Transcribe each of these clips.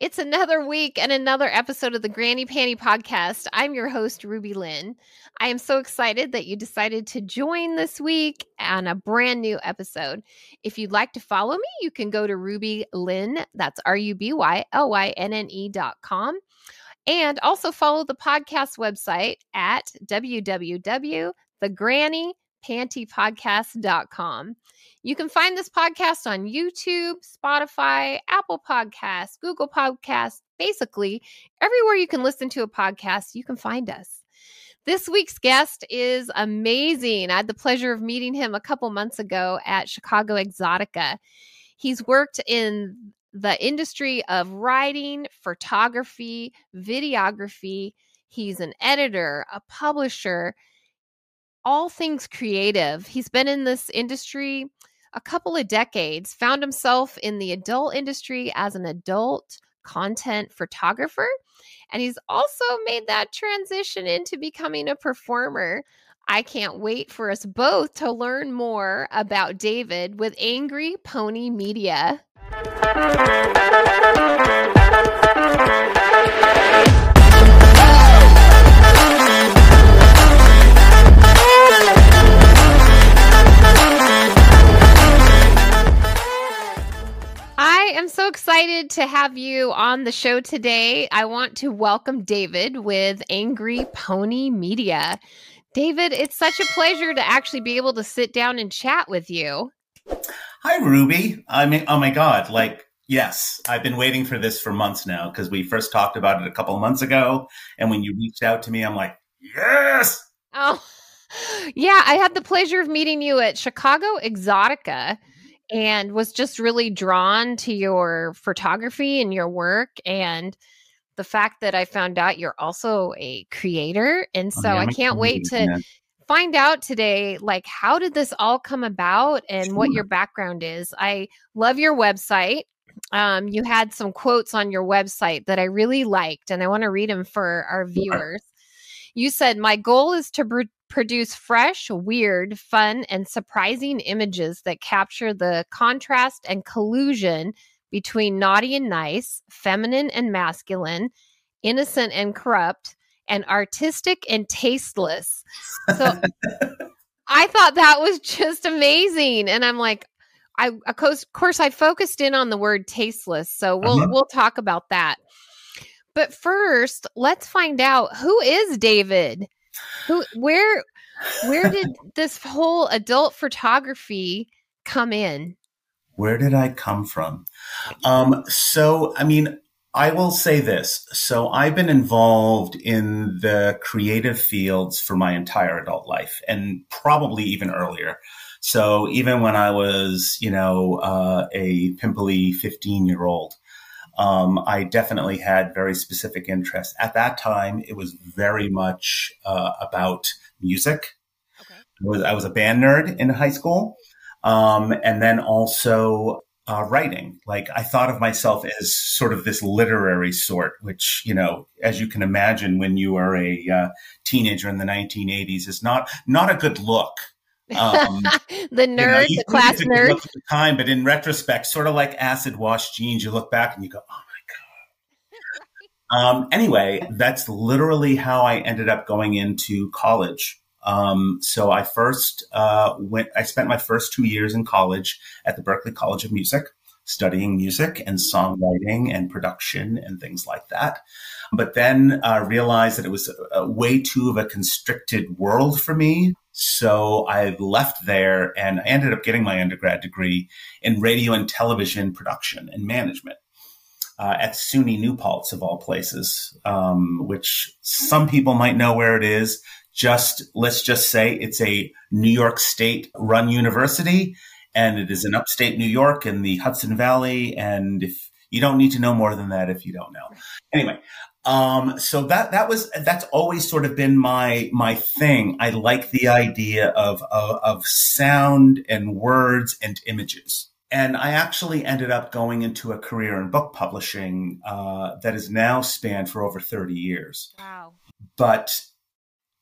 It's another week and another episode of the Granny Panty Podcast. I'm your host, RubyLynne. I am so excited that you decided to join this week on a brand new episode. If you'd like to follow me, you can go to RubyLynne, that's R U B Y L Y N N E dot com. And also follow the podcast website at www.thegrannypantypodcast.com. You can find this podcast on YouTube, Spotify, Apple Podcasts, Google Podcasts, basically everywhere you can listen to a podcast, you can find us. This week's guest is amazing. I had the pleasure of meeting him a couple months ago at Chicago Exxxotica. He's worked in the industry of writing, photography, videography. He's an editor, a publisher, all things creative. He's been in this industry a couple of decades, found himself in the adult industry as an adult content photographer. And he's also made that transition into becoming a performer. I can't wait for us both to learn more about David with Angry Pony Media. Am so excited to have you on the show today. I want to welcome David with Angry Pony Media. David, it's such a pleasure to actually be able to sit down and chat with you. Hi, Ruby. I mean, oh my God. Like, yes, I've been waiting for this for months now because we first talked about it a couple of months ago. And when you reached out to me, I'm like, yes. Oh, yeah. I had the pleasure of meeting you at Chicago Exxxotica and was just really drawn to your photography and your work and the fact that I found out you're also a creator. And so oh, yeah, I can't wait to find out today like how did this all come about and sure. what your background is i love your website um, you had some quotes on your website that i really liked and i want to read them for our viewers you said my goal is to pr- produce fresh weird fun and surprising images that capture the contrast and collusion between naughty and nice feminine and masculine innocent and corrupt and artistic and tasteless. So I thought that was just amazing. And I'm like, I of course, of course I focused in on the word tasteless. So we'll uh-huh. we'll talk about that. But first, let's find out who is David? Who where where did this whole adult photography come in? Where did I come from? Um, so I mean, I will say this. So I've been involved in the creative fields for my entire adult life and probably even earlier. So even when I was, you know, uh, a pimply 15 year old, um, I definitely had very specific interests. At that time, it was very much uh, about music. Okay. I, was, I was a band nerd in high school. Um, and then also uh, writing. Like I thought of myself as sort of this literary sort, which you know, as you can imagine, when you are a uh, teenager in the 1980s, is not not a good look. Um, the nerd, you know, the class nerd. At the time, but in retrospect, sort of like acid wash jeans, you look back and you go, "Oh my god." um, anyway, that's literally how I ended up going into college. Um, so I first uh, went. I spent my first two years in college at the Berklee College of Music, studying music and songwriting and production and things like that. But then uh, realized that it was a, a way too of a constricted world for me. So I left there and I ended up getting my undergrad degree in radio and television production and management. Uh, at SUNY New Paltz, of all places, um, which some people might know where it is just let's just say it's a New York State run university and it is in upstate New York in the Hudson Valley. And if you don't need to know more than that, if you don't know, anyway. Um, so that that was that's always sort of been my my thing. I like the idea of of, of sound and words and images. And I actually ended up going into a career in book publishing uh, that has now spanned for over 30 years. Wow. But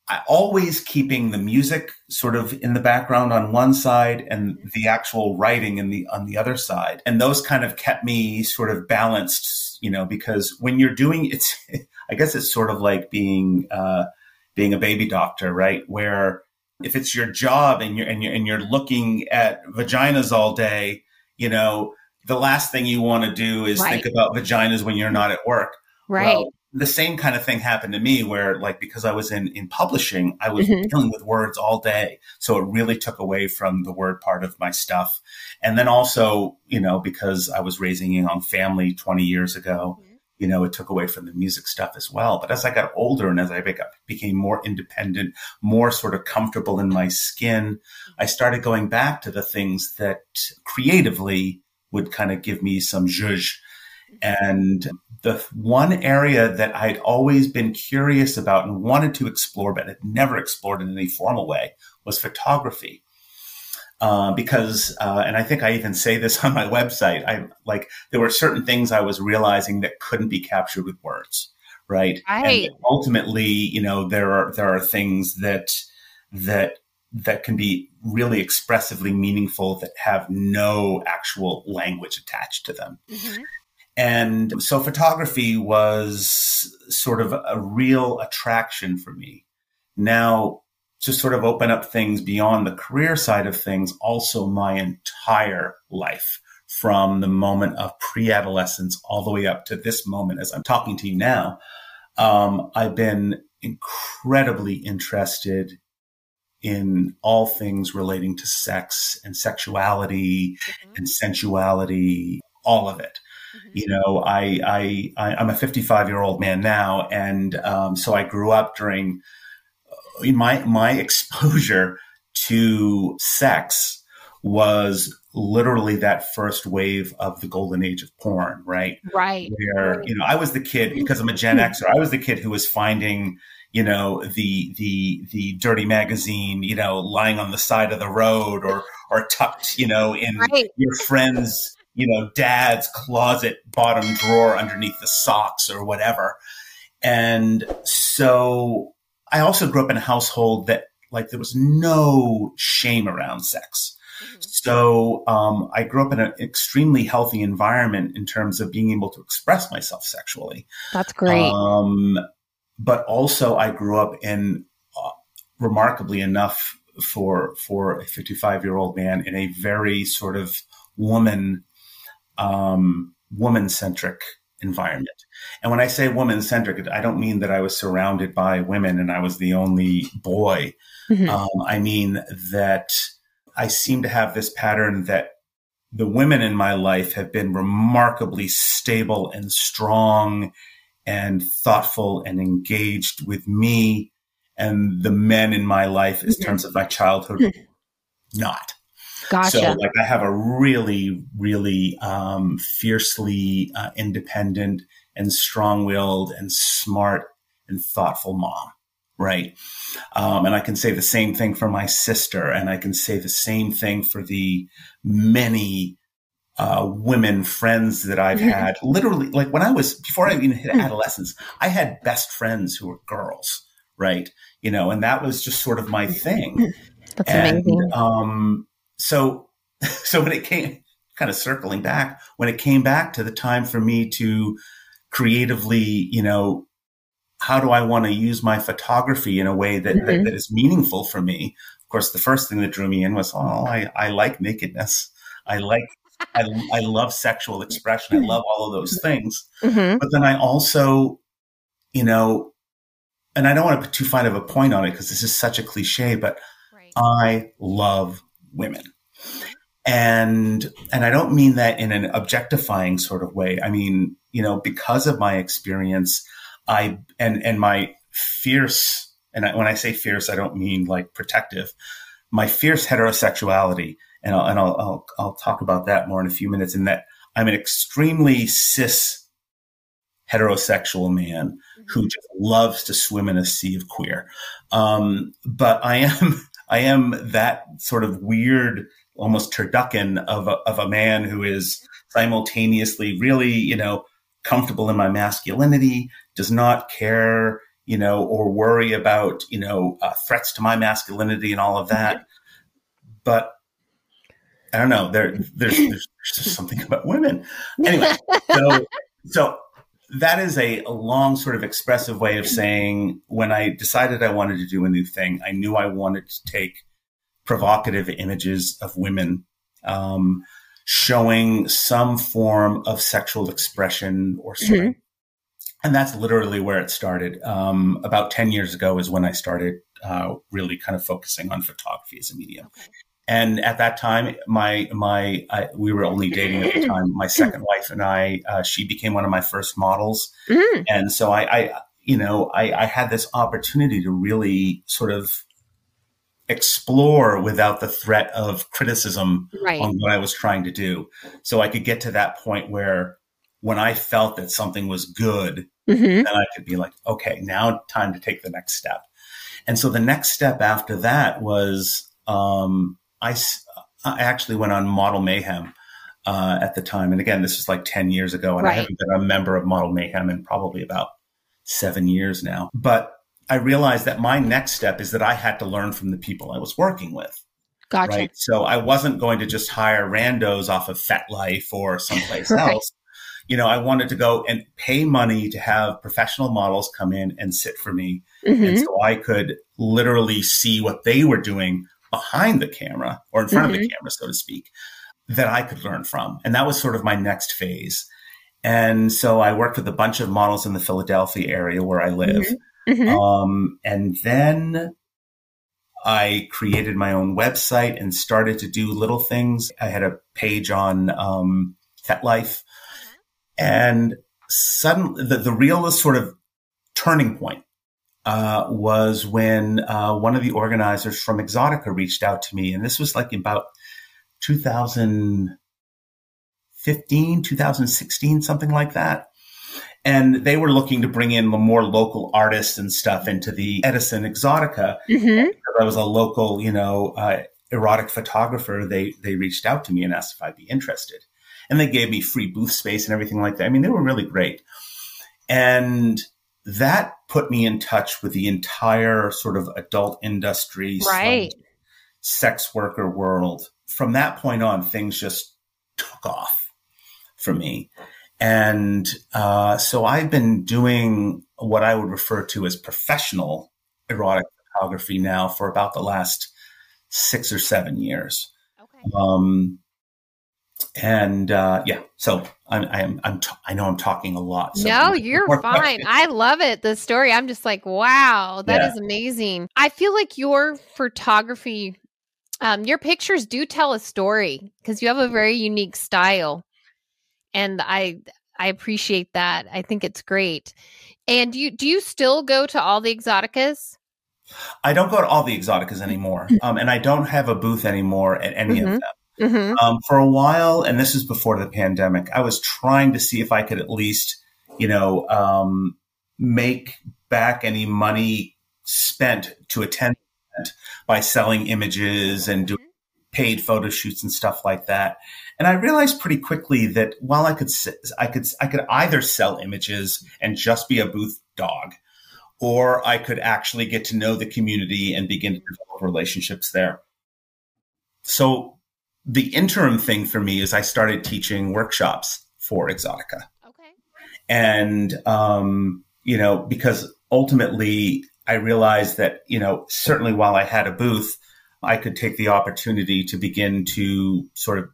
I always keeping the music sort of in the background on one side and the actual writing in the on the other side and those kind of kept me sort of balanced you know, because when you're doing it's, I guess it's sort of like being, uh, being a baby doctor, right? Where if it's your job and you're, and you're, and you're looking at vaginas all day, you know, the last thing you want to do is right. think about vaginas when you're not at work. Right. Well, the same kind of thing happened to me where like because I was in in publishing, I was mm-hmm. dealing with words all day. So it really took away from the word part of my stuff. And then also, you know, because I was raising a young family 20 years ago, mm-hmm. you know, it took away from the music stuff as well. But as I got older and as I became more independent, more sort of comfortable in my skin, I started going back to the things that creatively would kind of give me some zhuzh. Mm-hmm. And the one area that I'd always been curious about and wanted to explore, but had never explored in any formal way, was photography. Uh, because, uh, and I think I even say this on my website, I like there were certain things I was realizing that couldn't be captured with words, right? Right. And ultimately, you know, there are there are things that that that can be really expressively meaningful that have no actual language attached to them. Mm-hmm. And so photography was sort of a real attraction for me. Now, to sort of open up things beyond the career side of things, also my entire life from the moment of pre adolescence all the way up to this moment as I'm talking to you now. Um, I've been incredibly interested in all things relating to sex and sexuality mm-hmm. and sensuality, all of it. Mm-hmm. You know, I, I, I, am a 55 year old man now. And, um, so I grew up during uh, my, my exposure to sex was literally that first wave of the golden age of porn, right? Right. Where, right. you know, I was the kid because I'm a Gen Xer. I was the kid who was finding, you know, the, the, the dirty magazine, you know, lying on the side of the road or, or tucked, you know, in right. your friend's you know, dad's closet bottom drawer underneath the socks or whatever. And so I also grew up in a household that like there was no shame around sex. Mm-hmm. So um, I grew up in an extremely healthy environment in terms of being able to express myself sexually. That's great. Um, but also, I grew up in uh, remarkably enough for for a 55 year old man in a very sort of woman um, woman centric environment. And when I say woman centric, I don't mean that I was surrounded by women and I was the only boy. Mm-hmm. Um, I mean that I seem to have this pattern that the women in my life have been remarkably stable and strong and thoughtful and engaged with me. And the men in my life, in mm-hmm. terms of my childhood, mm-hmm. not. Gotcha. So, like, I have a really, really um, fiercely uh, independent and strong willed and smart and thoughtful mom. Right. Um, and I can say the same thing for my sister. And I can say the same thing for the many uh, women friends that I've mm-hmm. had. Literally, like when I was, before I even hit mm-hmm. adolescence, I had best friends who were girls. Right. You know, and that was just sort of my thing. That's and, amazing. Um, so so when it came kind of circling back when it came back to the time for me to creatively you know how do i want to use my photography in a way that, mm-hmm. that, that is meaningful for me of course the first thing that drew me in was oh i, I like nakedness i like I, I love sexual expression i love all of those things mm-hmm. but then i also you know and i don't want to put too fine of a point on it because this is such a cliche but right. i love women. And and I don't mean that in an objectifying sort of way. I mean, you know, because of my experience, I and and my fierce and I, when I say fierce, I don't mean like protective. My fierce heterosexuality, and I'll and I'll, I'll I'll talk about that more in a few minutes. In that I'm an extremely cis heterosexual man who mm-hmm. just loves to swim in a sea of queer. Um, but I am I am that sort of weird, almost turducken of a, of a man who is simultaneously really, you know, comfortable in my masculinity, does not care, you know, or worry about, you know, uh, threats to my masculinity and all of that. But I don't know. There, there's, there's just something about women. Anyway, so, so that is a, a, long, sort of expressive way of saying when I decided I wanted to do a new thing, I knew I wanted to take provocative images of women, um, showing some form of sexual expression or Mm-hmm. And that's literally where it started. Um, about 10 years ago is when I started uh, really kind of focusing on photography as a medium. And at that time, my my I, we were only dating at the time. My second wife and I, uh, she became one of my first models, mm. and so I, I you know, I, I, had this opportunity to really sort of explore without the threat of criticism right. on what I was trying to do. So I could get to that point where when I felt that something was good, mm-hmm. then I could be like, okay, now time to take the next step. And so the next step after that was um, I, I actually went on Model Mayhem uh, at the time. And again, this was like 10 years ago, and right. I haven't been a member of Model Mayhem in probably about seven years now. But I realized that my next step is that I had to learn from the people I was working with. Gotcha. Right. So I wasn't going to just hire randos off of FetLife or someplace right. else. You know, I wanted to go and pay money to have professional models come in and sit for me. Mm-hmm. And so I could literally see what they were doing behind the camera or in front mm-hmm. of the mm-hmm. camera, so to speak, that I could learn from. And that was sort of my next phase. And so I worked with a bunch of models in the Philadelphia area where I live. Mm-hmm. Mm-hmm. Um, and then I created my own website and started to do little things. I had a page on um, FetLife. And suddenly, the, the real sort of turning point uh, was when uh, one of the organizers from Exxxotica reached out to me. And this was like about 2015, 2016, something like that. And they were looking to bring in more local artists and stuff into the Edison Exxxotica. Mm-hmm. I was a local, you know, uh, erotic photographer. They they reached out to me and asked if I'd be interested, and they gave me free booth space and everything like that. I mean, they were really great. And that put me in touch with the entire sort of adult industry, right. sex worker world. From that point on, things just took off for me. And uh, so I've been doing what I would refer to as professional erotic photography now for about the last six or seven years. Okay. Um, and uh, yeah, so I'm I'm, I'm t- i know I'm talking a lot. So no, you're fine. I love it. The story. I'm just like, wow, that yeah. is amazing. I feel like your photography, um, your pictures do tell a story because you have a very unique style, and I I appreciate that. I think it's great. And do you do you still go to all the exoticas? I don't go to all the exoticas anymore, um, and I don't have a booth anymore at any mm-hmm. of them. Mm-hmm. Um, for a while, and this is before the pandemic, I was trying to see if I could at least, you know, um, make back any money spent to attend by selling images and doing mm-hmm. paid photo shoots and stuff like that. And I realized pretty quickly that while I could, I could, I could either sell images and just be a booth dog, or I could actually get to know the community and begin to develop relationships there. So the interim thing for me is I started teaching workshops for Exxxotica. Okay. And, um, you know, because ultimately I realized that, you know, certainly while I had a booth, I could take the opportunity to begin to sort of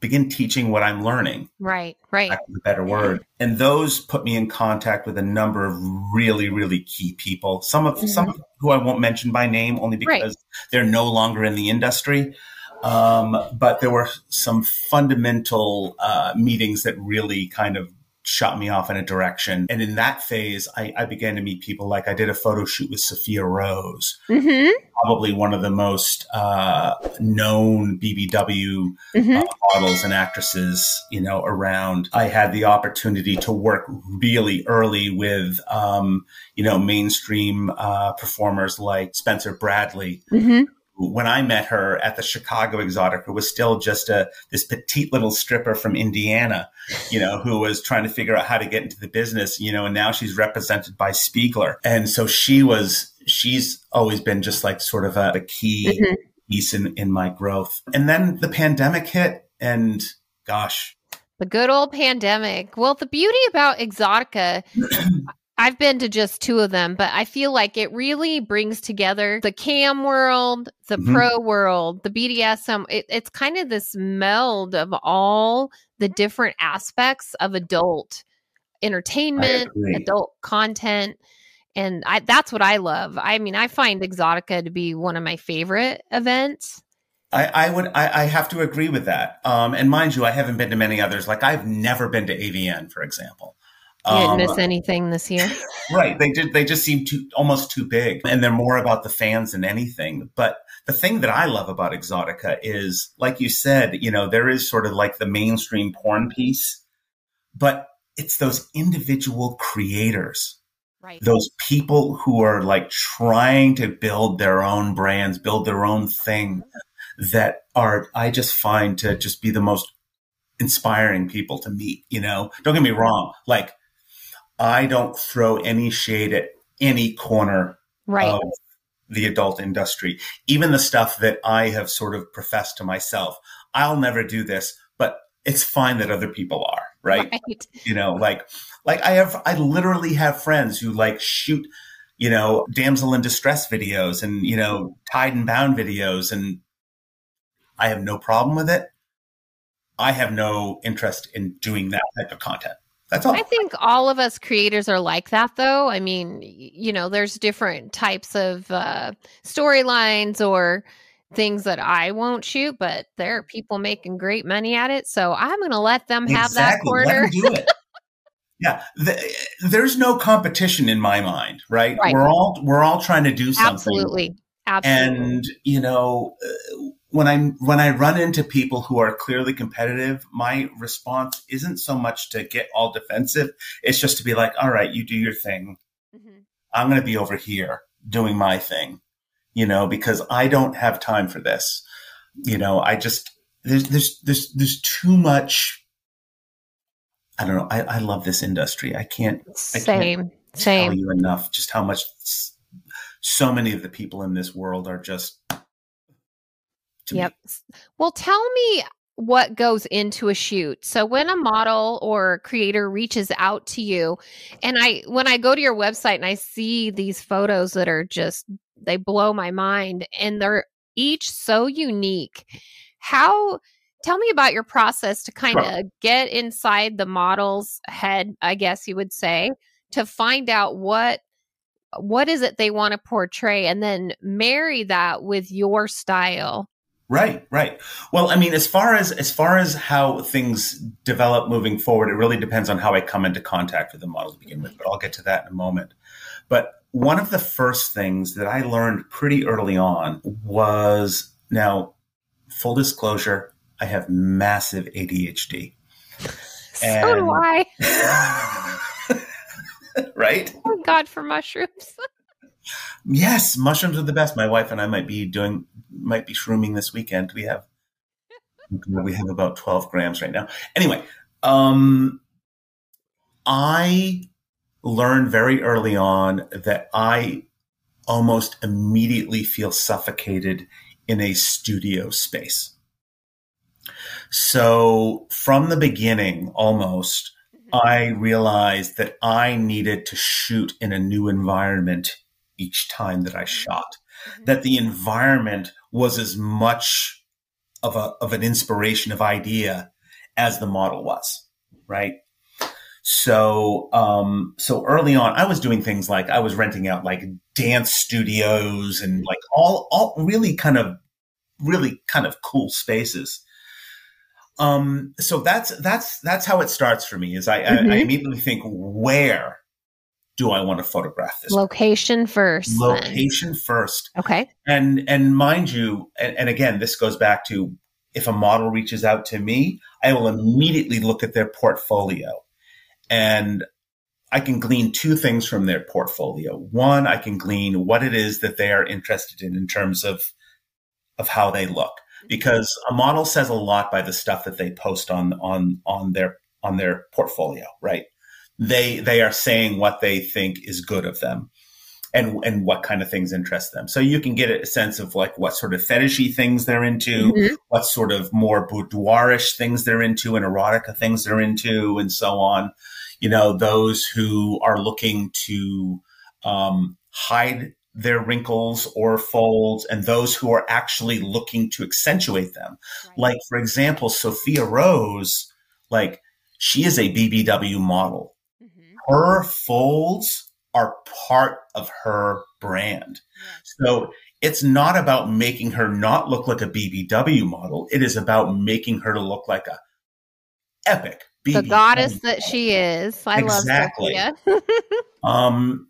begin teaching what I'm learning. Right, right. That's a better word. And those put me in contact with a number of really, really key people. Some of mm-hmm. some who I won't mention by name only because right. they're no longer in the industry. Um, but there were some fundamental uh, meetings that really kind of shot me off in a direction. And in that phase, I, I began to meet people like I did a photo shoot with Sophia Rose, mm-hmm. probably one of the most uh, known BBW mm-hmm. uh, models and actresses, you know, around. I had the opportunity to work really early with, um, you know, mainstream uh, performers like Spencer Bradley. Mm-hmm when I met her at the Chicago Exotic, who was still just a this petite little stripper from Indiana, you know, who was trying to figure out how to get into the business, you know, and now she's represented by Spiegler. And so she was she's always been just like sort of a, a key mm-hmm. piece in, in my growth. And then the pandemic hit and gosh, The good old pandemic. Well, the beauty about Exxxotica, I've been to just two of them, but I feel like it really brings together the cam world, the mm-hmm. pro world, the BDSM. It, it's kind of this meld of all the different aspects of adult entertainment, adult content. And I, that's what I love. I mean, I find Exxxotica to be one of my favorite events. I, I would I, I, have to agree with that. Um, and mind you, I haven't been to many others. Like I've never been to AVN, for example. You didn't um, miss anything this year, right? They did. They just seem too almost too big, and they're more about the fans than anything. But the thing that I love about Exxxotica is, like you said, you know, there is sort of like the mainstream porn piece, but it's those individual creators Right. Those people who are like trying to build their own brands, build their own thing that are, I just find to just be the most inspiring people to meet. You know, don't get me wrong. Like, I don't throw any shade at any corner right. of the adult industry, even the stuff that I have sort of professed to myself. I'll never do this, but it's fine that other people are, right? right? You know, like, like I have, I literally have friends who like shoot, you know, damsel in distress videos and, you know, tied and bound videos and I have no problem with it. I have no interest in doing that type of content. That's all. I think all of us creators are like that, though. I mean, you know, there's different types of uh, storylines or things that I won't shoot, but there are people making great money at it. So I'm going to let them have exactly. that quarter. do it. yeah, the, there's no competition in my mind, right? right? We're all we're all trying to do something. Absolutely. Absolutely. And you know, when I when I run into people who are clearly competitive, my response isn't so much to get all defensive. It's just to be like, "All right, you do your thing. Mm-hmm. I'm going to be over here doing my thing." You know, because I don't have time for this. You know, I just there's there's there's there's too much. I don't know. I, I love this industry. I can't. Same. I can't same. Tell you enough. Just how much. So many of the people in this world are just yep. Me. Well, tell me what goes into a shoot. So when a model or creator reaches out to you and I when I go to your website and I see these photos that are just they blow my mind and they're each so unique. How tell me about your process to kind of get inside the model's head, I guess you would say, to find out what what is it they want to portray and then marry that with your style Right, right. Well, I mean, as far as as far as how things develop moving forward, it really depends on how I come into contact with the model to begin with. But I'll get to that in a moment. But one of the first things that I learned pretty early on was now, full disclosure, I have massive ADHD. so and, do I. right? Oh God, for mushrooms. Yes, mushrooms are the best. My wife and I might be doing might be shrooming this weekend. We have we have about 12 grams right now. Anyway, um I learned very early on that I almost immediately feel suffocated in a studio space. So from the beginning, almost, mm-hmm. I realized that I needed to shoot in a new environment each time that I mm-hmm. shot. Mm-hmm. That the environment was as much of a of an inspiration of idea as the model was, right? So um so early on I was doing things like I was renting out like dance studios and like all all really kind of really kind of cool spaces. Um so that's that's that's how it starts for me is I, mm-hmm. I, I immediately think where do I want to photograph this? Location first. Location then. first. Okay. And and mind you, and, and again, this goes back to if a model reaches out to me, I will immediately look at their portfolio. And I can glean two things from their portfolio. One, I can glean what it is that they are interested in in terms of of how they look. Because a model says a lot by the stuff that they post on on on their on their portfolio, right? They they are saying what they think is good of them and and what kind of things interest them. So you can get a sense of like what sort of fetishy things they're into, mm-hmm. what sort of more boudoirish things they're into, and erotica things they're into, and so on. You know, those who are looking to um, hide their wrinkles or folds, and those who are actually looking to accentuate them. Right. Like, for example, Sophia Rose, like she is a BBW model. Her folds are part of her brand. So it's not about making her not look like a BBW model. It is about making her to look like a epic BBW the goddess model. that she is. I exactly. love Sophia. um,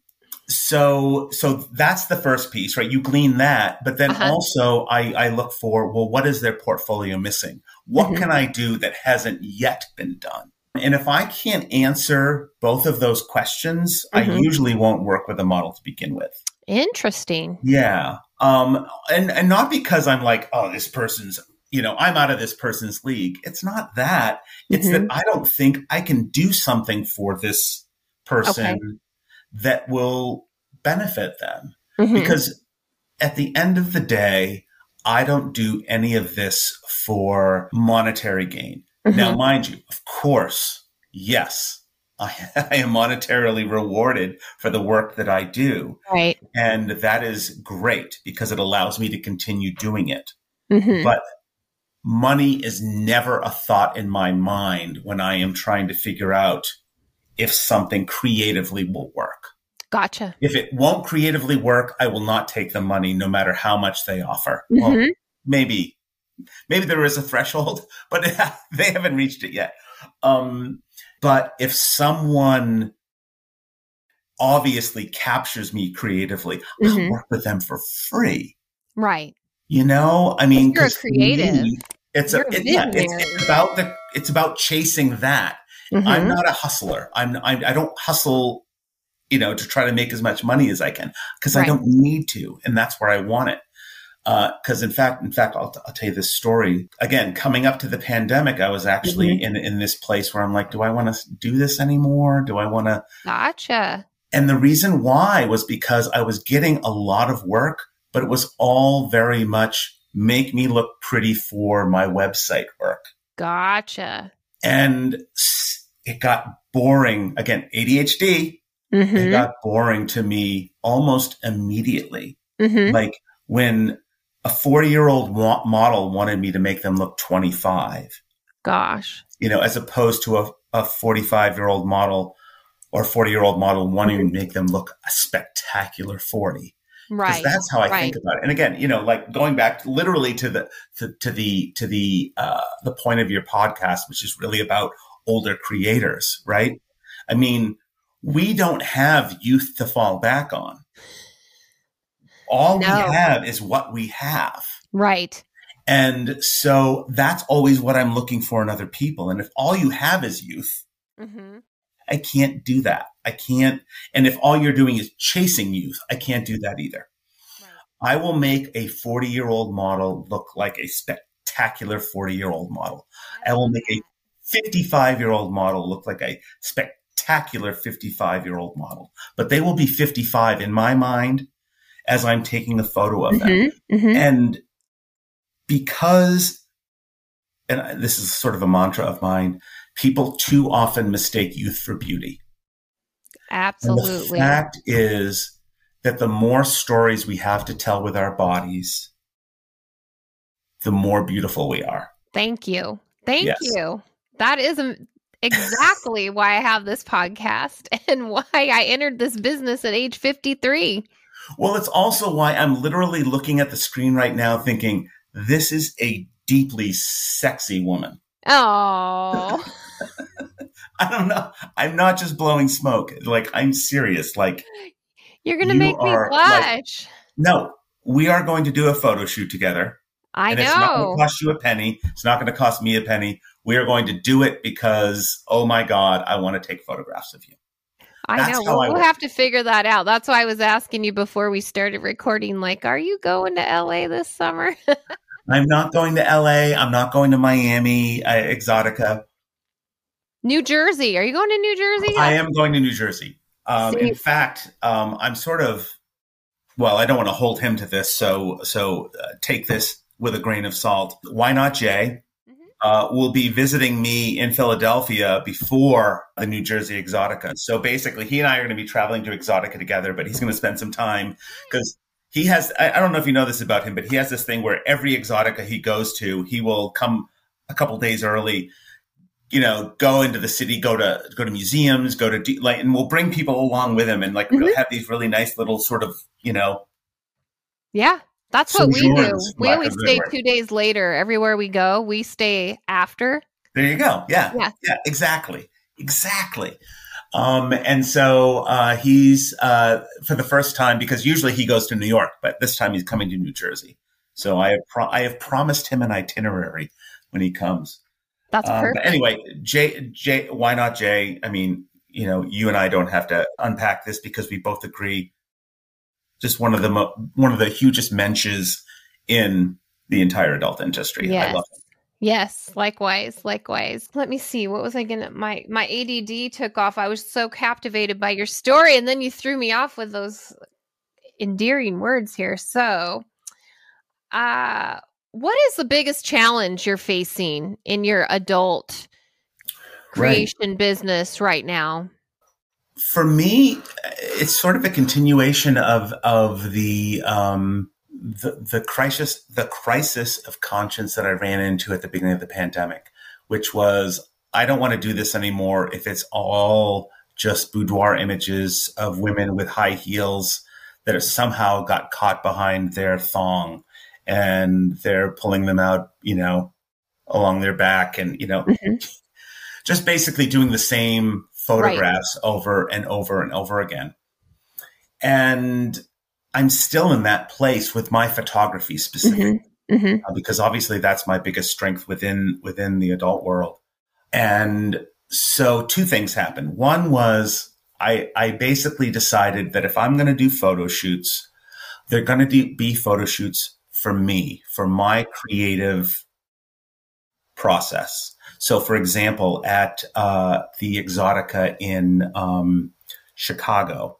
so so that's the first piece, right? You glean that, but then uh-huh. also I, I look for well, what is their portfolio missing? What mm-hmm. can I do that hasn't yet been done? And if I can't answer both of those questions, mm-hmm. I usually won't work with a model to begin with. Interesting. Yeah. Um, and, and not because I'm like, oh, this person's, you know, I'm out of this person's league. It's not that. It's mm-hmm. that I don't think I can do something for this person okay. that will benefit them. Mm-hmm. Because at the end of the day, I don't do any of this for monetary gain. Mm-hmm. Now, mind you, of course, yes, I, I, am monetarily rewarded for the work that I do. Right. And that is great because it allows me to continue doing it. Mm-hmm. But money is never a thought in my mind when I am trying to figure out if something creatively will work. Gotcha. If it won't creatively work, I will not take the money no matter how much they offer. Mm-hmm. Well, maybe maybe there is a threshold, but they haven't reached it yet. Um, but if someone obviously captures me creatively, mm-hmm. I'll work with them for free. Right. You know, I mean, you're creative. Me, it's a, it, yeah, it's, it's, about the it's about chasing that. Mm-hmm. I'm not a hustler. I'm I, I don't hustle, you know, to try to make as much money as I can because right. I don't need to, and that's where I want it. Because uh, in fact, in fact, I'll, I'll, tell you this story again. Coming up to the pandemic, I was actually mm-hmm. in in this place where I'm like, do I want to do this anymore? Do I want to? Gotcha. And the reason why was because I was getting a lot of work, but it was all very much make me look pretty for my website work. Gotcha. And it got boring. Again, ADHD. Mm-hmm. It got boring to me almost immediately. Mm-hmm. Like when a 40 year old model wanted me to make them look 25. Gosh. You know, as opposed to a, a 45 year old model or 40 year old model wanting to make them look a spectacular 40. Right. That's how I right. think about it. And again, you know, like going back literally to the, to, to the, to the, uh, the point of your podcast, which is really about older creators, right? I mean, we don't have youth to fall back on all no. we have is what we have. Right. And so that's always what I'm looking for in other people. And if all you have is youth, mm-hmm. I can't do that. I can't. And if all you're doing is chasing youth, I can't do that either. Right. I will make a 40 year old model look like a spectacular 40 year old model. I will make a 55 year old model look like a spectacular 55 year old model. But they will be 55 in my mind as I'm taking a photo of them. Mm-hmm, mm-hmm. And because, and this is sort of a mantra of mine, people too often mistake youth for beauty. Absolutely. And the fact is that the more stories we have to tell with our bodies, the more beautiful we are. Thank you. Thank yes. you. That is exactly why I have this podcast and why I entered this business at age 53. Well, it's also why I'm literally looking at the screen right now thinking, this is a deeply sexy woman. Oh. I don't know. I'm not just blowing smoke. Like, I'm serious. Like, you're going to you make me blush. Like, no, we are going to do a photo shoot together. I know. It's not going to cost you a penny. It's not going to cost me a penny. We are going to do it because, oh my God, I want to take photographs of you. I know. We'll, I we'll have to figure that out. That's why I was asking you before we started recording. Like, are you going to LA this summer? I'm not going to LA. I'm not going to Miami, uh, Exxxotica. New Jersey. Are you going to New Jersey? I am going to New Jersey. Um, in fact, um, I'm sort of well, I don't want to hold him to this, so so uh, take this with a grain of salt. Why not Jay? Uh, will be visiting me in Philadelphia before the New Jersey Exxxotica. So basically, he and I are going to be traveling to Exxxotica together, but he's going to spend some time because he has, I, I, don't know if you know this about him, but he has this thing where every Exxxotica he goes to, he will come a couple days early. You know, go into the city, go to go to museums, go to like, and we'll bring people along with him, and like mm-hmm. we'll have these really nice little sort of, you know, yeah, that's what we do. We always stay two days later. Everywhere we go, we stay after. There you go. Yeah. Yeah. Yeah. Exactly. Exactly. Um, and so uh, he's uh, for the first time because usually he goes to New York, but this time he's coming to New Jersey. So I have pro- I have promised him an itinerary when he comes. That's um, perfect. anyway, Jay, Jay, why not Jay? I mean, you know, you and I don't have to unpack this because we both agree just one of the mo- one of the hugest mensches in the entire adult industry. Yes. Yes, likewise, likewise. Let me see. What was I gonna my my ADD took off. I was so captivated by your story and then you threw me off with those endearing words here. So, uh what is the biggest challenge you're facing in your adult creation right. business right now? For me, it's sort of a continuation of of the um, the, the crisis the crisis of conscience that I ran into at the beginning of the pandemic, which was I don't want to do this anymore if it's all just boudoir images of women with high heels that have somehow got caught behind their thong and they're pulling them out, you know, along their back and, you know, mm-hmm. just basically doing the same photographs right. over and over and over again. And I'm still in that place with my photography specifically, mm-hmm. Mm-hmm. Uh, because obviously that's my biggest strength within within the adult world. And so two things happened. One was I I basically decided that if I'm going to do photo shoots, they're going to be photo shoots for me, for my creative process. So, for example, at uh, the Exxxotica in um, Chicago,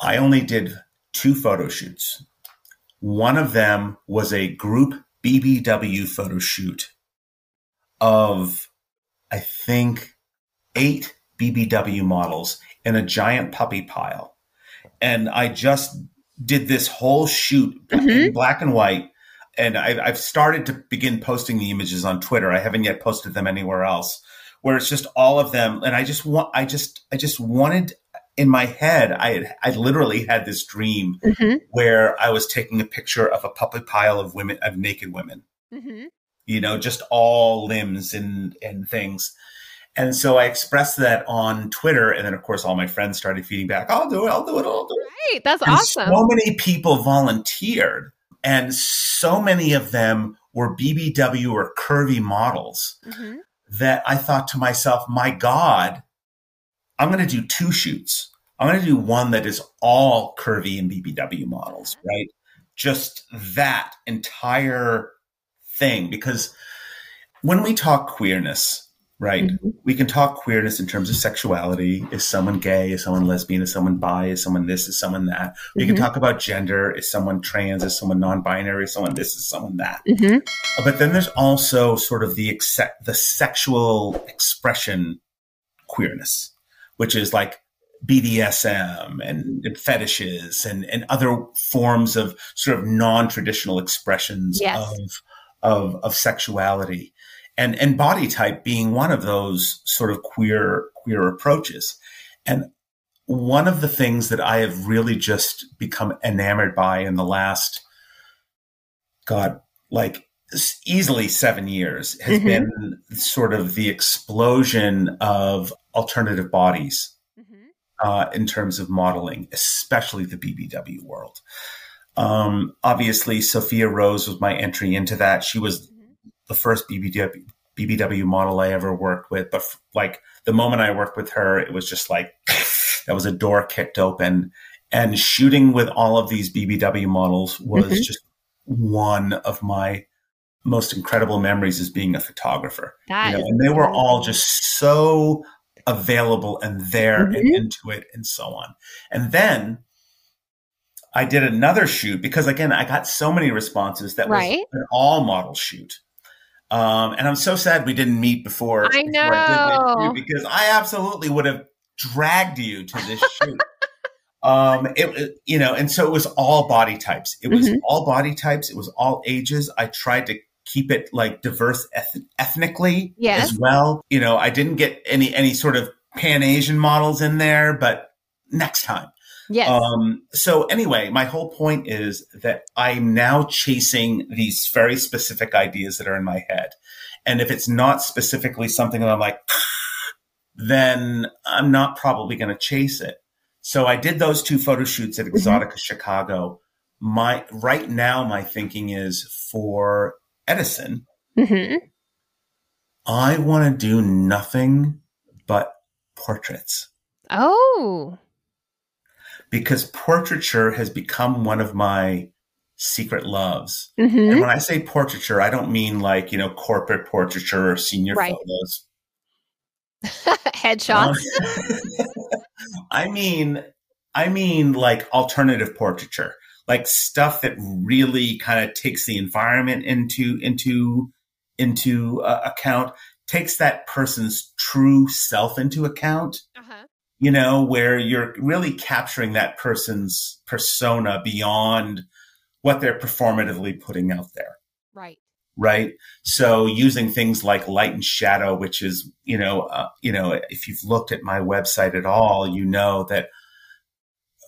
I only did two photo shoots. One of them was a group BBW photo shoot of, I think, eight BBW models in a giant puppy pile. And I just did this whole shoot mm-hmm. in black and white and I, have started to begin posting the images on Twitter. I haven't yet posted them anywhere else, where it's just all of them. And I just want, I just, I just wanted in my head, I had, I literally had this dream mm-hmm. where I was taking a picture of a puppet pile of women, of naked women, mm-hmm. you know, just all limbs and and things. And so I expressed that on Twitter, and then of course all my friends started feeding back. I'll do it. I'll do it. I'll do it. Right, that's and awesome. So many people volunteered and so many of them were BBW or curvy models mm-hmm. that I thought to myself, my God, I'm going to do two shoots. I'm going to do one that is all curvy and BBW models, right? Just that entire thing. Because when we talk queerness, right? Mm-hmm. We can talk queerness in terms of sexuality. Is someone gay? Is someone lesbian? Is someone bi? Is someone this? Is someone that? We mm-hmm. can talk about gender. Is someone trans? Is someone non-binary? Is someone this? Is someone that? Mm-hmm. But then there's also sort of the accept, the sexual expression queerness, which is like BDSM and, and, fetishes and, and other forms of sort of non-traditional expressions yes. of, of, of sexuality and and body type being one of those sort of queer queer approaches and one of the things that i have really just become enamored by in the last god like easily 7 years has mm-hmm. been sort of the explosion of alternative bodies mm-hmm. uh, in terms of modeling especially the bbw world um, obviously sophia rose was my entry into that she was the first BBW BBW model I ever worked with. But like the moment I worked with her, it was just like that was a door kicked open. And shooting with all of these BBW models was mm-hmm. just one of my most incredible memories as being a photographer. You know, and they were all just so available and there mm-hmm. and into it and so on. And then I did another shoot because again, I got so many responses that Right. was an all model shoot. Um, and I'm so sad we didn't meet before. I before did this know. because I absolutely would have dragged you to this shoot. um, it, you know, and so it was all body types. It was Mhm. all body types. It was all ages. I tried to keep it like diverse eth- ethnically Yes. as well. You know, I didn't get any any sort of Pan Asian models in there, but next time. Yes. Um, so anyway, my whole point is that I'm now chasing these very specific ideas that are in my head. And if it's not specifically something that I'm like, then I'm not probably going to chase it. So I did those two photo shoots at Exxxotica Chicago. My right now, my thinking is for Edison, hmm I want to do nothing but portraits. Oh. Because portraiture has become one of my secret loves. hmm And when I say portraiture, I don't mean like, you know, corporate portraiture or senior Right. photos. Headshots. Um, I mean, I mean like alternative portraiture, like stuff that really kind of takes the environment into, into, into uh, account, takes that person's true self into account uh-huh. You know, where you're really capturing that person's persona beyond what they're performatively putting out there. Right. Right. So using things like light and shadow, which is, you know, uh, you know, if you've looked at my website at all, you know that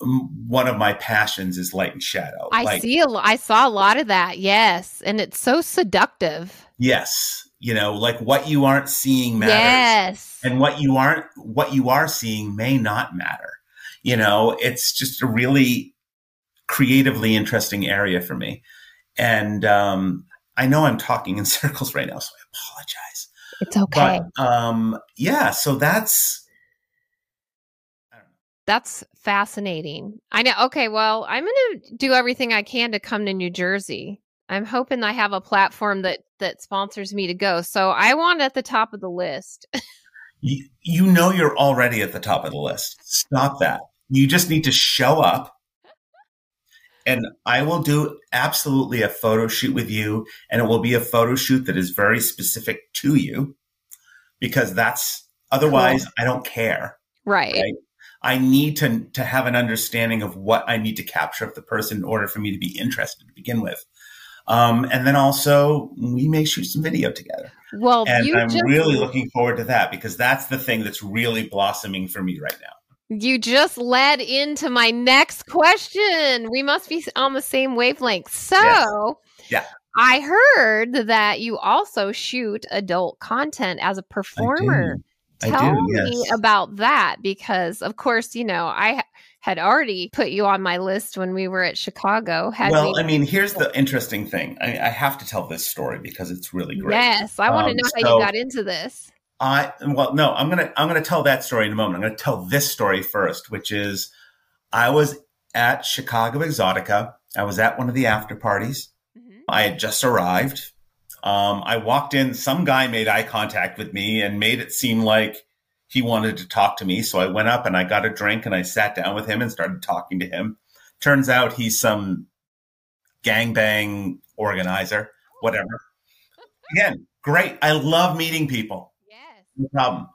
one of my passions is light and shadow. I like, see. A I saw a lot of that. Yes, and it's so seductive. yes, you know, like what you aren't seeing matters. Yes. and what you aren't what you are seeing may not matter you know it's just a really creatively interesting area for me and um i know i'm talking in circles right now so i apologize it's okay. but um yeah so that's I don't know. That's fascinating. I know. Okay, well, I'm going to do everything I can to come to New Jersey. I'm hoping I have a platform that that sponsors me to go. So I want at the top of the list. you, you know you're already at the top of the list stop that you just need to show up and I will do absolutely a photo shoot with you, and it will be a photo shoot that is very specific to you because that's otherwise I don't care. right. Right. I need to to have an understanding of what I need to capture of the person in order for me to be interested to begin with. Um, and then also we may shoot some video together. Well, And I'm just really looking forward to that because that's the thing that's really blossoming for me right now. you just led into my next question. We must be on the same wavelength. So, Yeah. I heard that you also shoot adult content as a performer. Tell do, me about that because, of course, you know, I had already put you on my list when we were at Chicago. Had Well, we- I mean, here's the interesting thing. I, I have to tell this story because it's really great. yes, I want to Um, know how so- you got into this. I well, no, I'm gonna I'm gonna tell that story in a moment. I'm gonna tell this story first, which is I was at Chicago Exxxotica. I was at one of the after parties. Mhm. I had just arrived. Um, I walked in. Some guy made eye contact with me and made it seem like he wanted to talk to me. So I went up and I got a drink and I sat down with him and started talking to him. Turns out he's some gangbang organizer, whatever. Again, great. I love meeting people. Yes. No problem.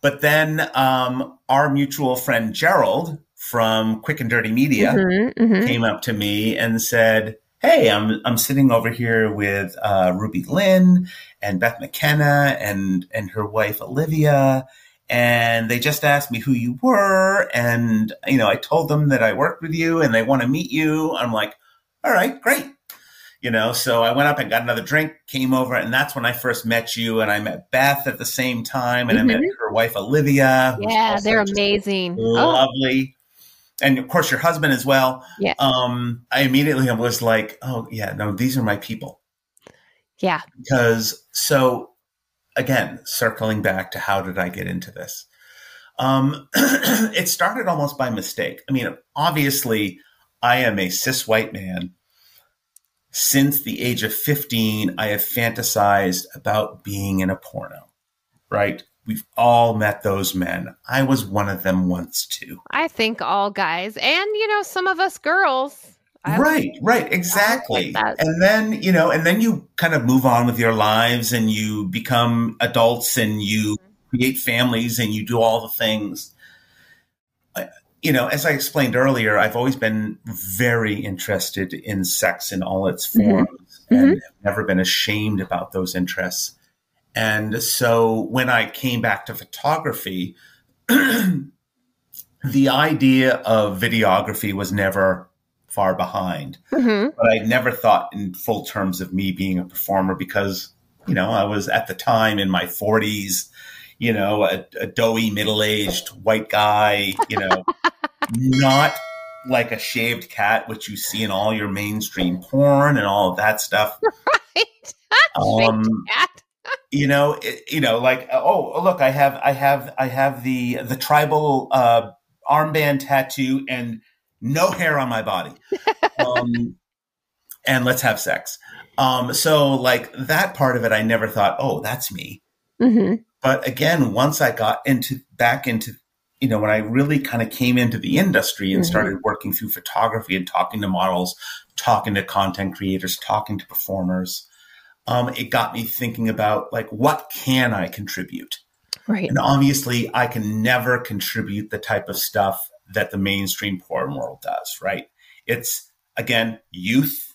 But then um, our mutual friend Gerald from Quick and Dirty Media Mhm, mhm. came up to me and said, "Hey, I'm I'm sitting over here with uh, RubyLynne and Beth McKenna and and her wife Olivia." And they just asked me who you were, and you know, I told them that I worked with you, and they want to meet you. I'm like, all right, great, you know. So I went up and got another drink, came over, and that's when I first met you, and I met Beth at the same time, and I met her wife Olivia. Yeah, they're amazing. Oh, lovely. And of course, your husband as well. Yeah. Um, I immediately was like, oh, yeah, no, these are my people. yeah. Because, so again, circling back to how did I get into this? Um, it started almost by mistake. I mean, obviously, I am a cis white man. Since the age of 15, I have fantasized about being in a porno, right? we've all met those men. I was one of them once too. I think all guys and you know some of us girls. Right, right, exactly. Like and then, you know, and then you kind of move on with your lives and you become adults and you mm-hmm. create families and you do all the things you know, as I explained earlier, I've always been very interested in sex in all its mm-hmm. forms mm-hmm. and mm-hmm. never been ashamed about those interests. And so when I came back to photography, the idea of videography was never far behind. Mm-hmm. But I never thought in full terms of me being a performer because, you know, I was at the time in my 40s you know, a, a doughy middle aged white guy, you know, not like a shaved cat, which you see in all your mainstream porn and all of that stuff. Right. um, you know, it, you know, like oh look, I have, I have, I have the the tribal uh, armband tattoo and no hair on my body, um, and let's have sex. Um, so like that part of it, I never thought, oh, that's me. Mm-hmm. But again, once I got into back into, you know, when I really kind of came into the industry and mm-hmm. started working through photography and talking to models, talking to content creators, talking to performers, um, it got me thinking about like, what can I contribute? Right. And obviously, I can never contribute the type of stuff that the mainstream porn world does, right? It's again, youth.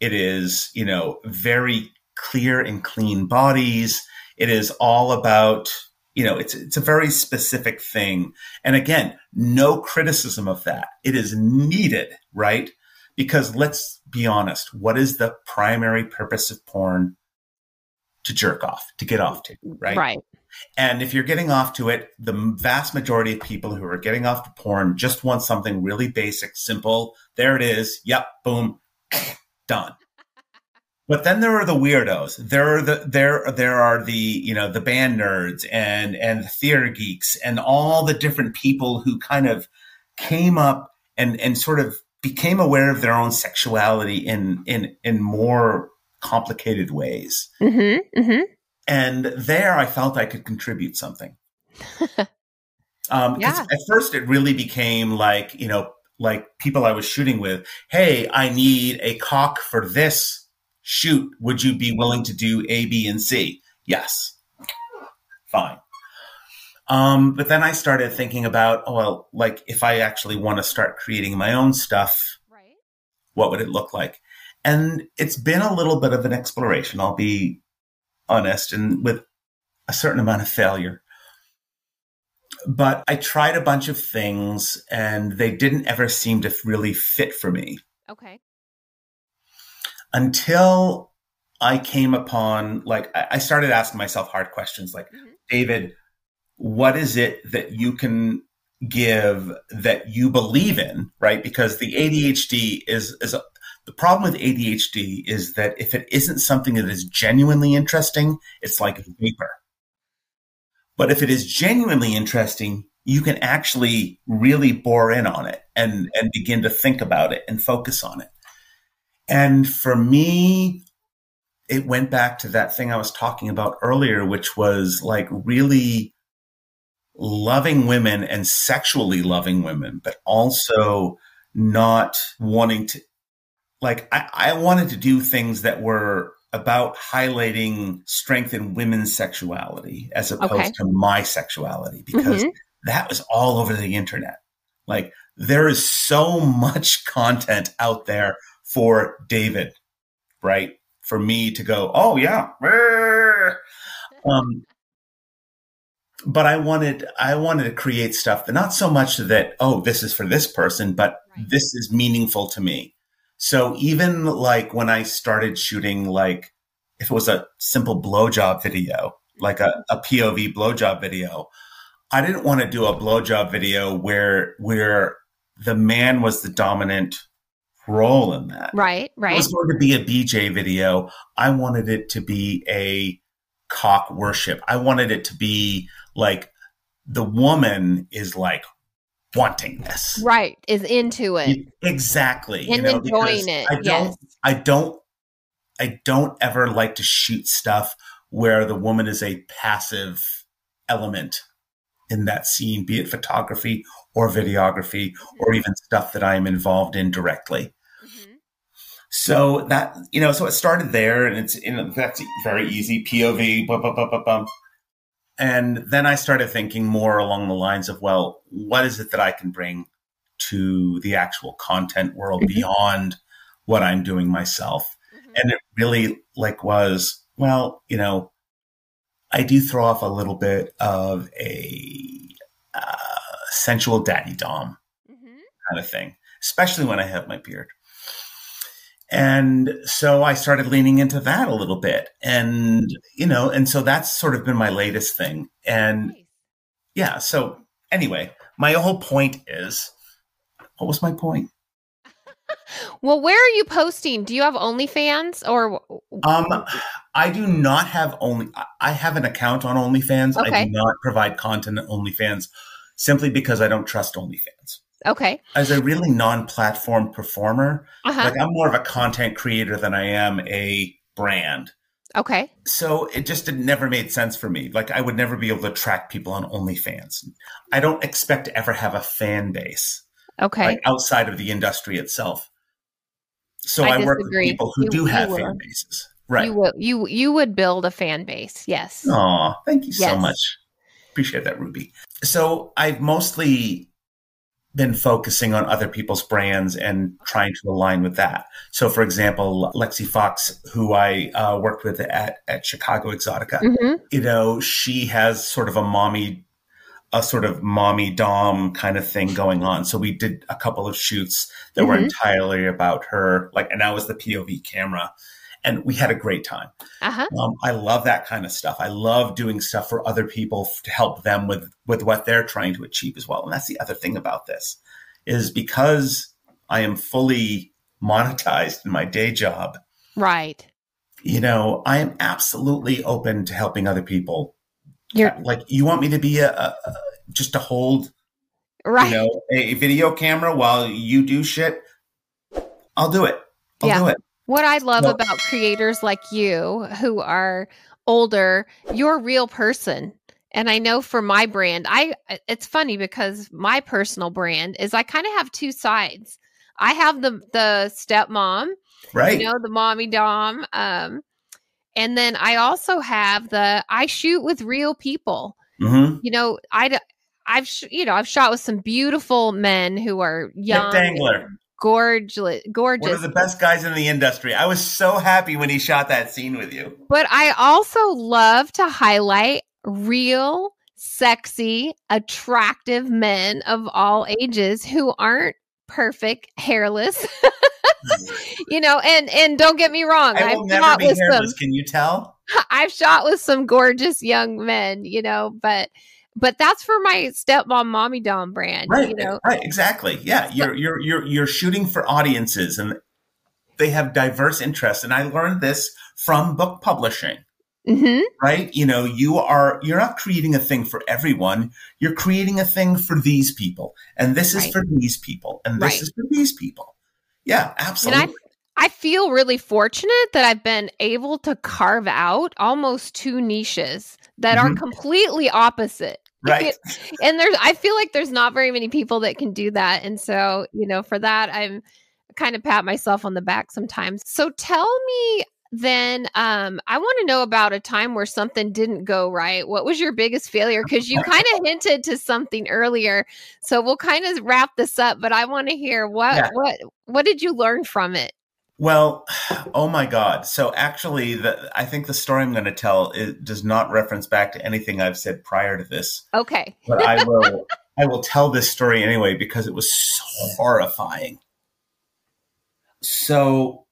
It is, you know, very clear and clean bodies. It is all about, you know, it's, it's a very specific thing. And again, no criticism of that. It is needed, right? Because let's be honest, what is the primary purpose of porn? To jerk off, to get off to, right? Right. And if you're getting off to it, the vast majority of people who are getting off to porn just want something really basic, simple. There it is. Yep. Boom. Done. But then there are the weirdos. There are the there there are the you know the band nerds and and the theater geeks and all the different people who kind of came up and and sort of became aware of their own sexuality in in in more complicated ways. Mm-hmm, mm-hmm. And there, I felt I could contribute something. um, yeah. At first, it really became like you know like people I was shooting with. Hey, I need a cock for this shoot, would you be willing to do A, B, and C? Yes. Fine. Um, but then I started thinking about, oh, well, like if I actually want to start creating my own stuff, right. what would it look like? And it's been a little bit of an exploration, I'll be honest, and with a certain amount of failure. But I tried a bunch of things and they didn't ever seem to really fit for me. Okay until I came upon, like, I started asking myself hard questions like, mm-hmm. David, what is it that you can give that you believe in, right? Because the ADHD is, is a, the problem with ADHD is that if it isn't something that is genuinely interesting, it's like vapor. But if it is genuinely interesting, you can actually really bore in on it and, and begin to think about it and focus on it. And for me, it went back to that thing I was talking about earlier, which was like really loving women and sexually loving women, but also not wanting to, like, I, I wanted to do things that were about highlighting strength in women's sexuality as opposed okay. to my sexuality because mm-hmm. that was all over the internet. Like, there is so much content out there for David, right? For me to go, oh yeah. Um, but I wanted I wanted to create stuff that not so much that, oh, this is for this person, but right. this is meaningful to me. So even like when I started shooting like if it was a simple blowjob video, like a, a POV blowjob video, I didn't want to do a blowjob video where where the man was the dominant role in that. Right, right. It was going to be a BJ video. I wanted it to be a cock worship. I wanted it to be like the woman is like wanting this. Right, is into it. Exactly. And you know, enjoying it. I don't yes. I don't I don't ever like to shoot stuff where the woman is a passive element in that scene, be it photography or videography or even stuff that I am involved in directly. Mm-hmm. So that, you know, so it started there and it's, you know, that's very easy. POV, blah, blah, blah. And then I started thinking more along the lines of, well, what is it that I can bring to the actual content world mm-hmm. beyond what I'm doing myself? Mm-hmm. And it really like was, well, you know, I do throw off a little bit of a uh, sensual daddy dom mm-hmm. kind of thing, especially when I have my beard. And so I started leaning into that a little bit. And, you know, and so that's sort of been my latest thing. And yeah, so anyway, my whole point is what was my point? well, where are you posting? Do you have OnlyFans or? Um, I do not have only. I have an account on OnlyFans. Okay. I do not provide content on OnlyFans simply because I don't trust OnlyFans. Okay. As a really non-platform performer, uh-huh. like I'm more of a content creator than I am a brand. Okay. So it just it never made sense for me. Like I would never be able to track people on OnlyFans. I don't expect to ever have a fan base. Okay. Like outside of the industry itself. So I, I work with people who you, do have fan bases. Right. You would you you would build a fan base. Yes. Oh, thank you yes. so much. Appreciate that, Ruby. So I've mostly been focusing on other people's brands and trying to align with that. So, for example, Lexi Fox, who I uh, worked with at, at Chicago Exxxotica, mm-hmm. you know, she has sort of a mommy, a sort of mommy dom kind of thing going on. So we did a couple of shoots that mm-hmm. were entirely about her, like, and that was the POV camera and we had a great time. Uh-huh. Um, I love that kind of stuff. I love doing stuff for other people to help them with with what they're trying to achieve as well. And that's the other thing about this is because I am fully monetized in my day job. Right. You know, I am absolutely open to helping other people. You're like you want me to be a, a just to hold right. you know a video camera while you do shit. I'll do it. I'll yeah. do it. What I love about creators like you who are older, you're a real person. And I know for my brand, I it's funny because my personal brand is I kind of have two sides. I have the the stepmom, right? You know, the mommy dom. Um, and then I also have the I shoot with real people. Mm-hmm. You know, I I've sh- you know I've shot with some beautiful men who are young, Dangler gorgeous gorgeous one of the best guys in the industry. I was so happy when he shot that scene with you. But i also love to highlight real sexy attractive men of all ages who aren't perfect hairless. You know and and don't get me wrong I will I've never be hairless, some, can you tell? I've shot with some gorgeous young men you know but but that's for my stepmom mommy dom brand right you know right exactly yeah you're you're you're you're shooting for audiences and they have diverse interests and i learned this from book publishing mm-hmm. right you know you are you're not creating a thing for everyone you're creating a thing for these people and this is right. for these people and this right. is for these people yeah absolutely And I feel really fortunate that I've been able to carve out almost two niches that mm-hmm. are completely opposite right and there's i feel like there's not very many people that can do that and so you know for that i'm kind of pat myself on the back sometimes so tell me then um, I want to know about a time where something didn't go right. What was your biggest failure? Because you kind of hinted to something earlier, so we'll kind of wrap this up. But I want to hear what yeah. what what did you learn from it? Well, oh my God. So actually, the, I think the story I'm going to tell it does not reference back to anything I've said prior to this. Okay. but I will, I will tell this story anyway because it was so horrifying. So,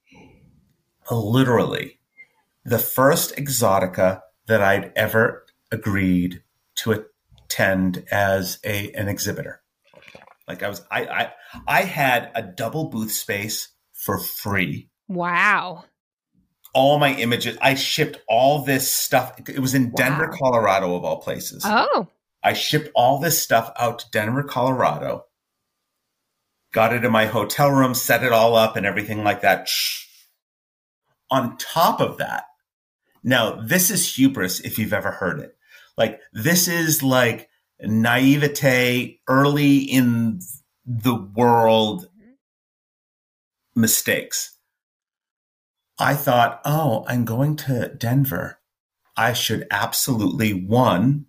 literally, the first Exxxotica that I'd ever agreed to attend as a an exhibitor. Like I was, I, I, I had a double booth space for free. Wow. All my images, I shipped all this stuff. It was in Denver, wow. Colorado, of all places. Oh. I shipped all this stuff out to Denver, Colorado, got it in my hotel room, set it all up, and everything like that. On top of that, now this is hubris if you've ever heard it. Like this is like naivete early in the world mistakes. I thought, oh, I'm going to Denver. I should absolutely one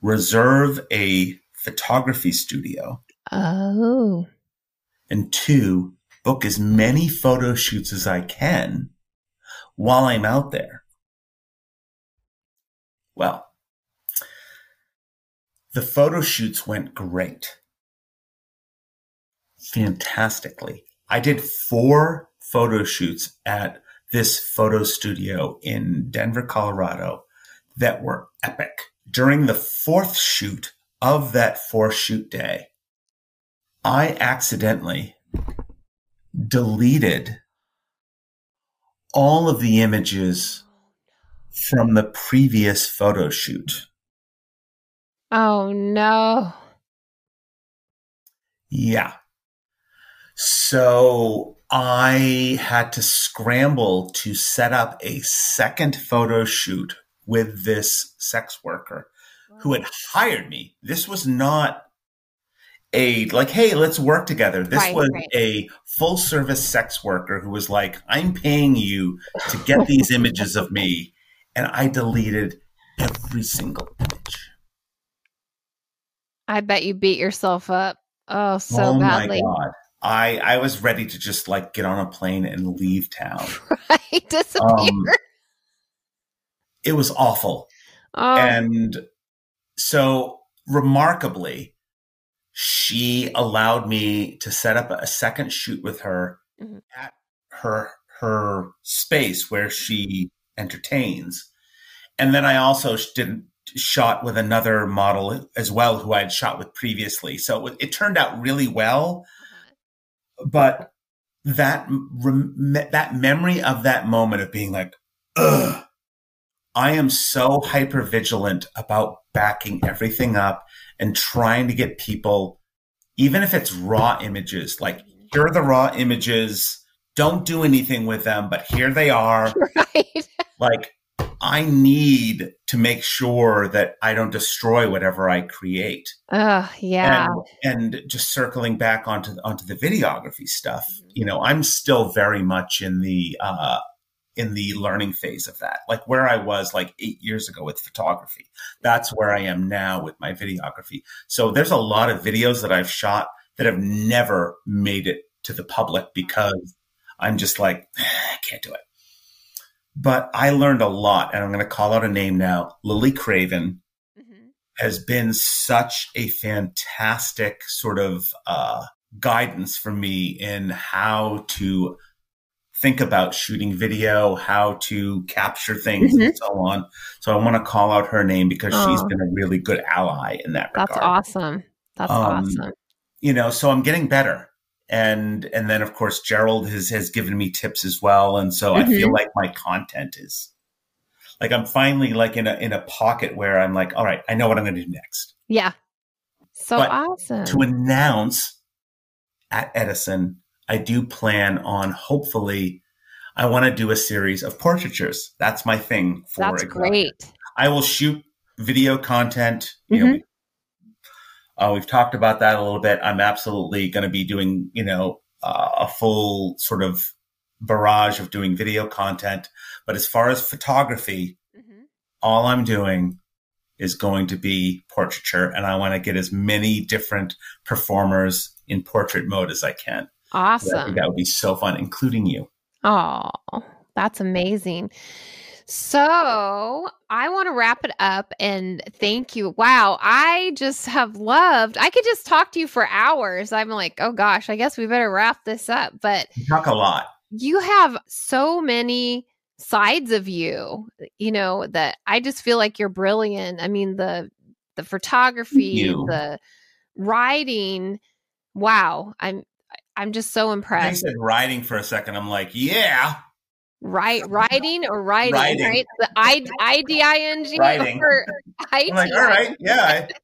reserve a photography studio. Oh. And two, book as many photo shoots as I can while I'm out there. Well, the photo shoots went great. Fantastically. I did four photo shoots at this photo studio in Denver, Colorado that were epic. During the fourth shoot of that four shoot day, I accidentally deleted all of the images from the previous photo shoot. Oh no. Yeah. So I had to scramble to set up a second photo shoot with this sex worker who had hired me. This was not a like, hey, let's work together. This Right, was right. a full service sex worker who was like, I'm paying you to get these images of me. And I deleted every single image. I bet you beat yourself up. Oh, so oh badly. my God. I, I was ready to just like get on a plane and leave town. Right? Disappear. Um, it was awful. oh, And so remarkably, she allowed me to set up a second shoot with her Mhm. at her her space where she entertains. And then I also didn't shot with another model as well who I had shot with previously. So it, it turned out really well, but that rem- that memory of that moment of being like, ugh, I am so hyper vigilant about backing everything up and trying to get people, even if it's raw images, like here are the raw images. Don't do anything with them, but here they are. right. Like I need to make sure that I don't destroy whatever I create. Oh, yeah. And, and just circling back onto onto the videography stuff, you know, I'm still very much in the uh, in the learning phase of that. Like where I was like eight years ago with photography, that's where I am now with my videography. So there's a lot of videos that I've shot that have never made it to the public because I'm just like, I can't do it. But I learned a lot, and I'm going to call out a name now. Lily Craven Mhm. has been such a fantastic sort of uh, guidance for me in how to think about shooting video, how to capture things, and so on. So I want to call out her name because she's been a really good ally in that That's regard. awesome. That's Um, awesome. You know, so I'm getting better. And and then of course Gerald has has given me tips as well. And so I feel Mhm. like my content is like I'm finally like in a in a pocket where I'm like, all right, I know what I'm gonna do next. Yeah. So but awesome. to announce at Edison, I do plan on hopefully I want to do a series of portraitures. That's my thing for That's great. I will shoot video content. You know, Mhm. we, uh, we've talked about that a little bit. I'm absolutely going to be doing, you know, uh, a full sort of barrage of doing video content. But as far as photography, Mhm. all I'm doing is going to be portraiture, and I want to get as many different performers in portrait mode as I can. I think Awesome. that would be so fun, including you. Oh, that's amazing. So I want to wrap it up and thank you. Wow, I just have loved. I could just talk to you for hours. I'm like, oh gosh, I guess we better wrap this up. But We talk a lot. you have so many sides of you, you know, that I just feel like you're brilliant. I mean, the the photography, the writing. Wow, I'm I'm just so I impressed. said writing for a second. I'm like, yeah, Right, writing or writing, Writing. right? The I I D I N G Writing. or I I'm like, all right, yeah.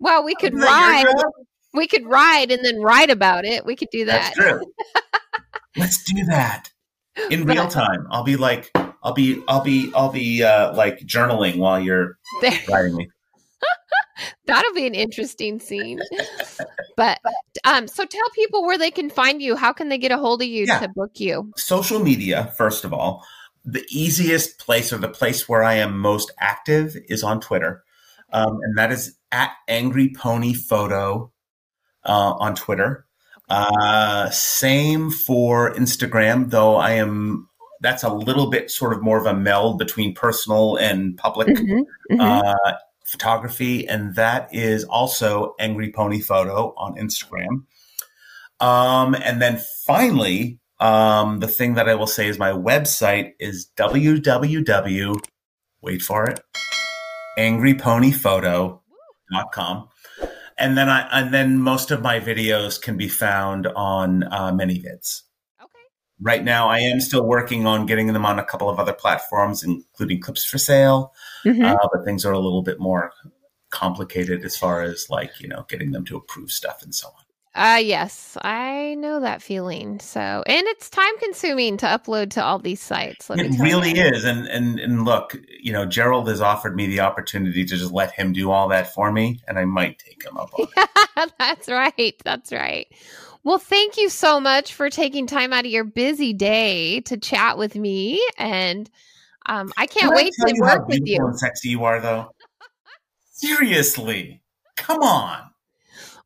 Well, we could Isn't that your ride. We could ride and then write about it. We could do that. That's true. Let's do that in But- real time. I'll be like, I'll be I'll be I'll be uh, like journaling while you're There. writing me. That'll be an interesting scene. But um, so tell people where they can find you. How can they get a hold of you Yeah. to book you? Social media, first of all, the easiest place or the place where I am most active is on Twitter, um, and that is at Angry Pony Photo uh, on Twitter. Uh, same for Instagram, though I am. That's a little bit sort of more of a meld between personal and public. Mhm, mhm. uh, photography, and that is also Angry Pony Photo on Instagram. Um, and then finally, um, the thing that I will say is my website is www. Wait for it. AngryPonyPhoto.com. And then I and then most of my videos can be found on uh, ManyVids. Right now, I am still working on getting them on a couple of other platforms, including Clips for Sale Mhm. uh, but things are a little bit more complicated as far as like you know getting them to approve stuff and so on. Uh yes, I know that feeling. So, and it's time consuming to upload to all these sites. It really you. is, and and and look, you know, Gerald has offered me the opportunity to just let him do all that for me, and I might take him up on it. That's right. That's right. Well, thank you so much for taking time out of your busy day to chat with me, and um, I can't Can wait tell to work with you. sexy you are, though. Seriously, come on.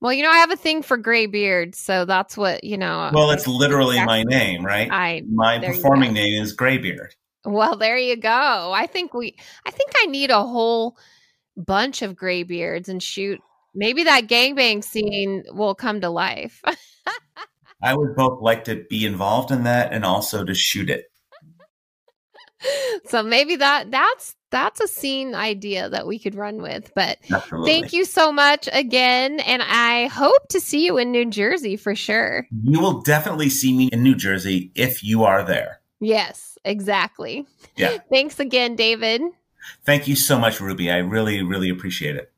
Well, you know, I have a thing for gray beards, so that's what you know. Well, it's literally my name, right? I My performing name is Graybeard. well, there you go. I think we, I think I need a whole bunch of gray beards and shoot. Maybe that gangbang scene will come to life. I would both like to be involved in that and also to shoot it. so maybe that that's that's a scene idea that we could run with. But Absolutely. thank you so much again, and I hope to see you in New Jersey for sure. You will definitely see me in New Jersey if you are there. Yes, exactly. Yeah. Thanks again, David. Thank you so much, Ruby. I really, really appreciate it.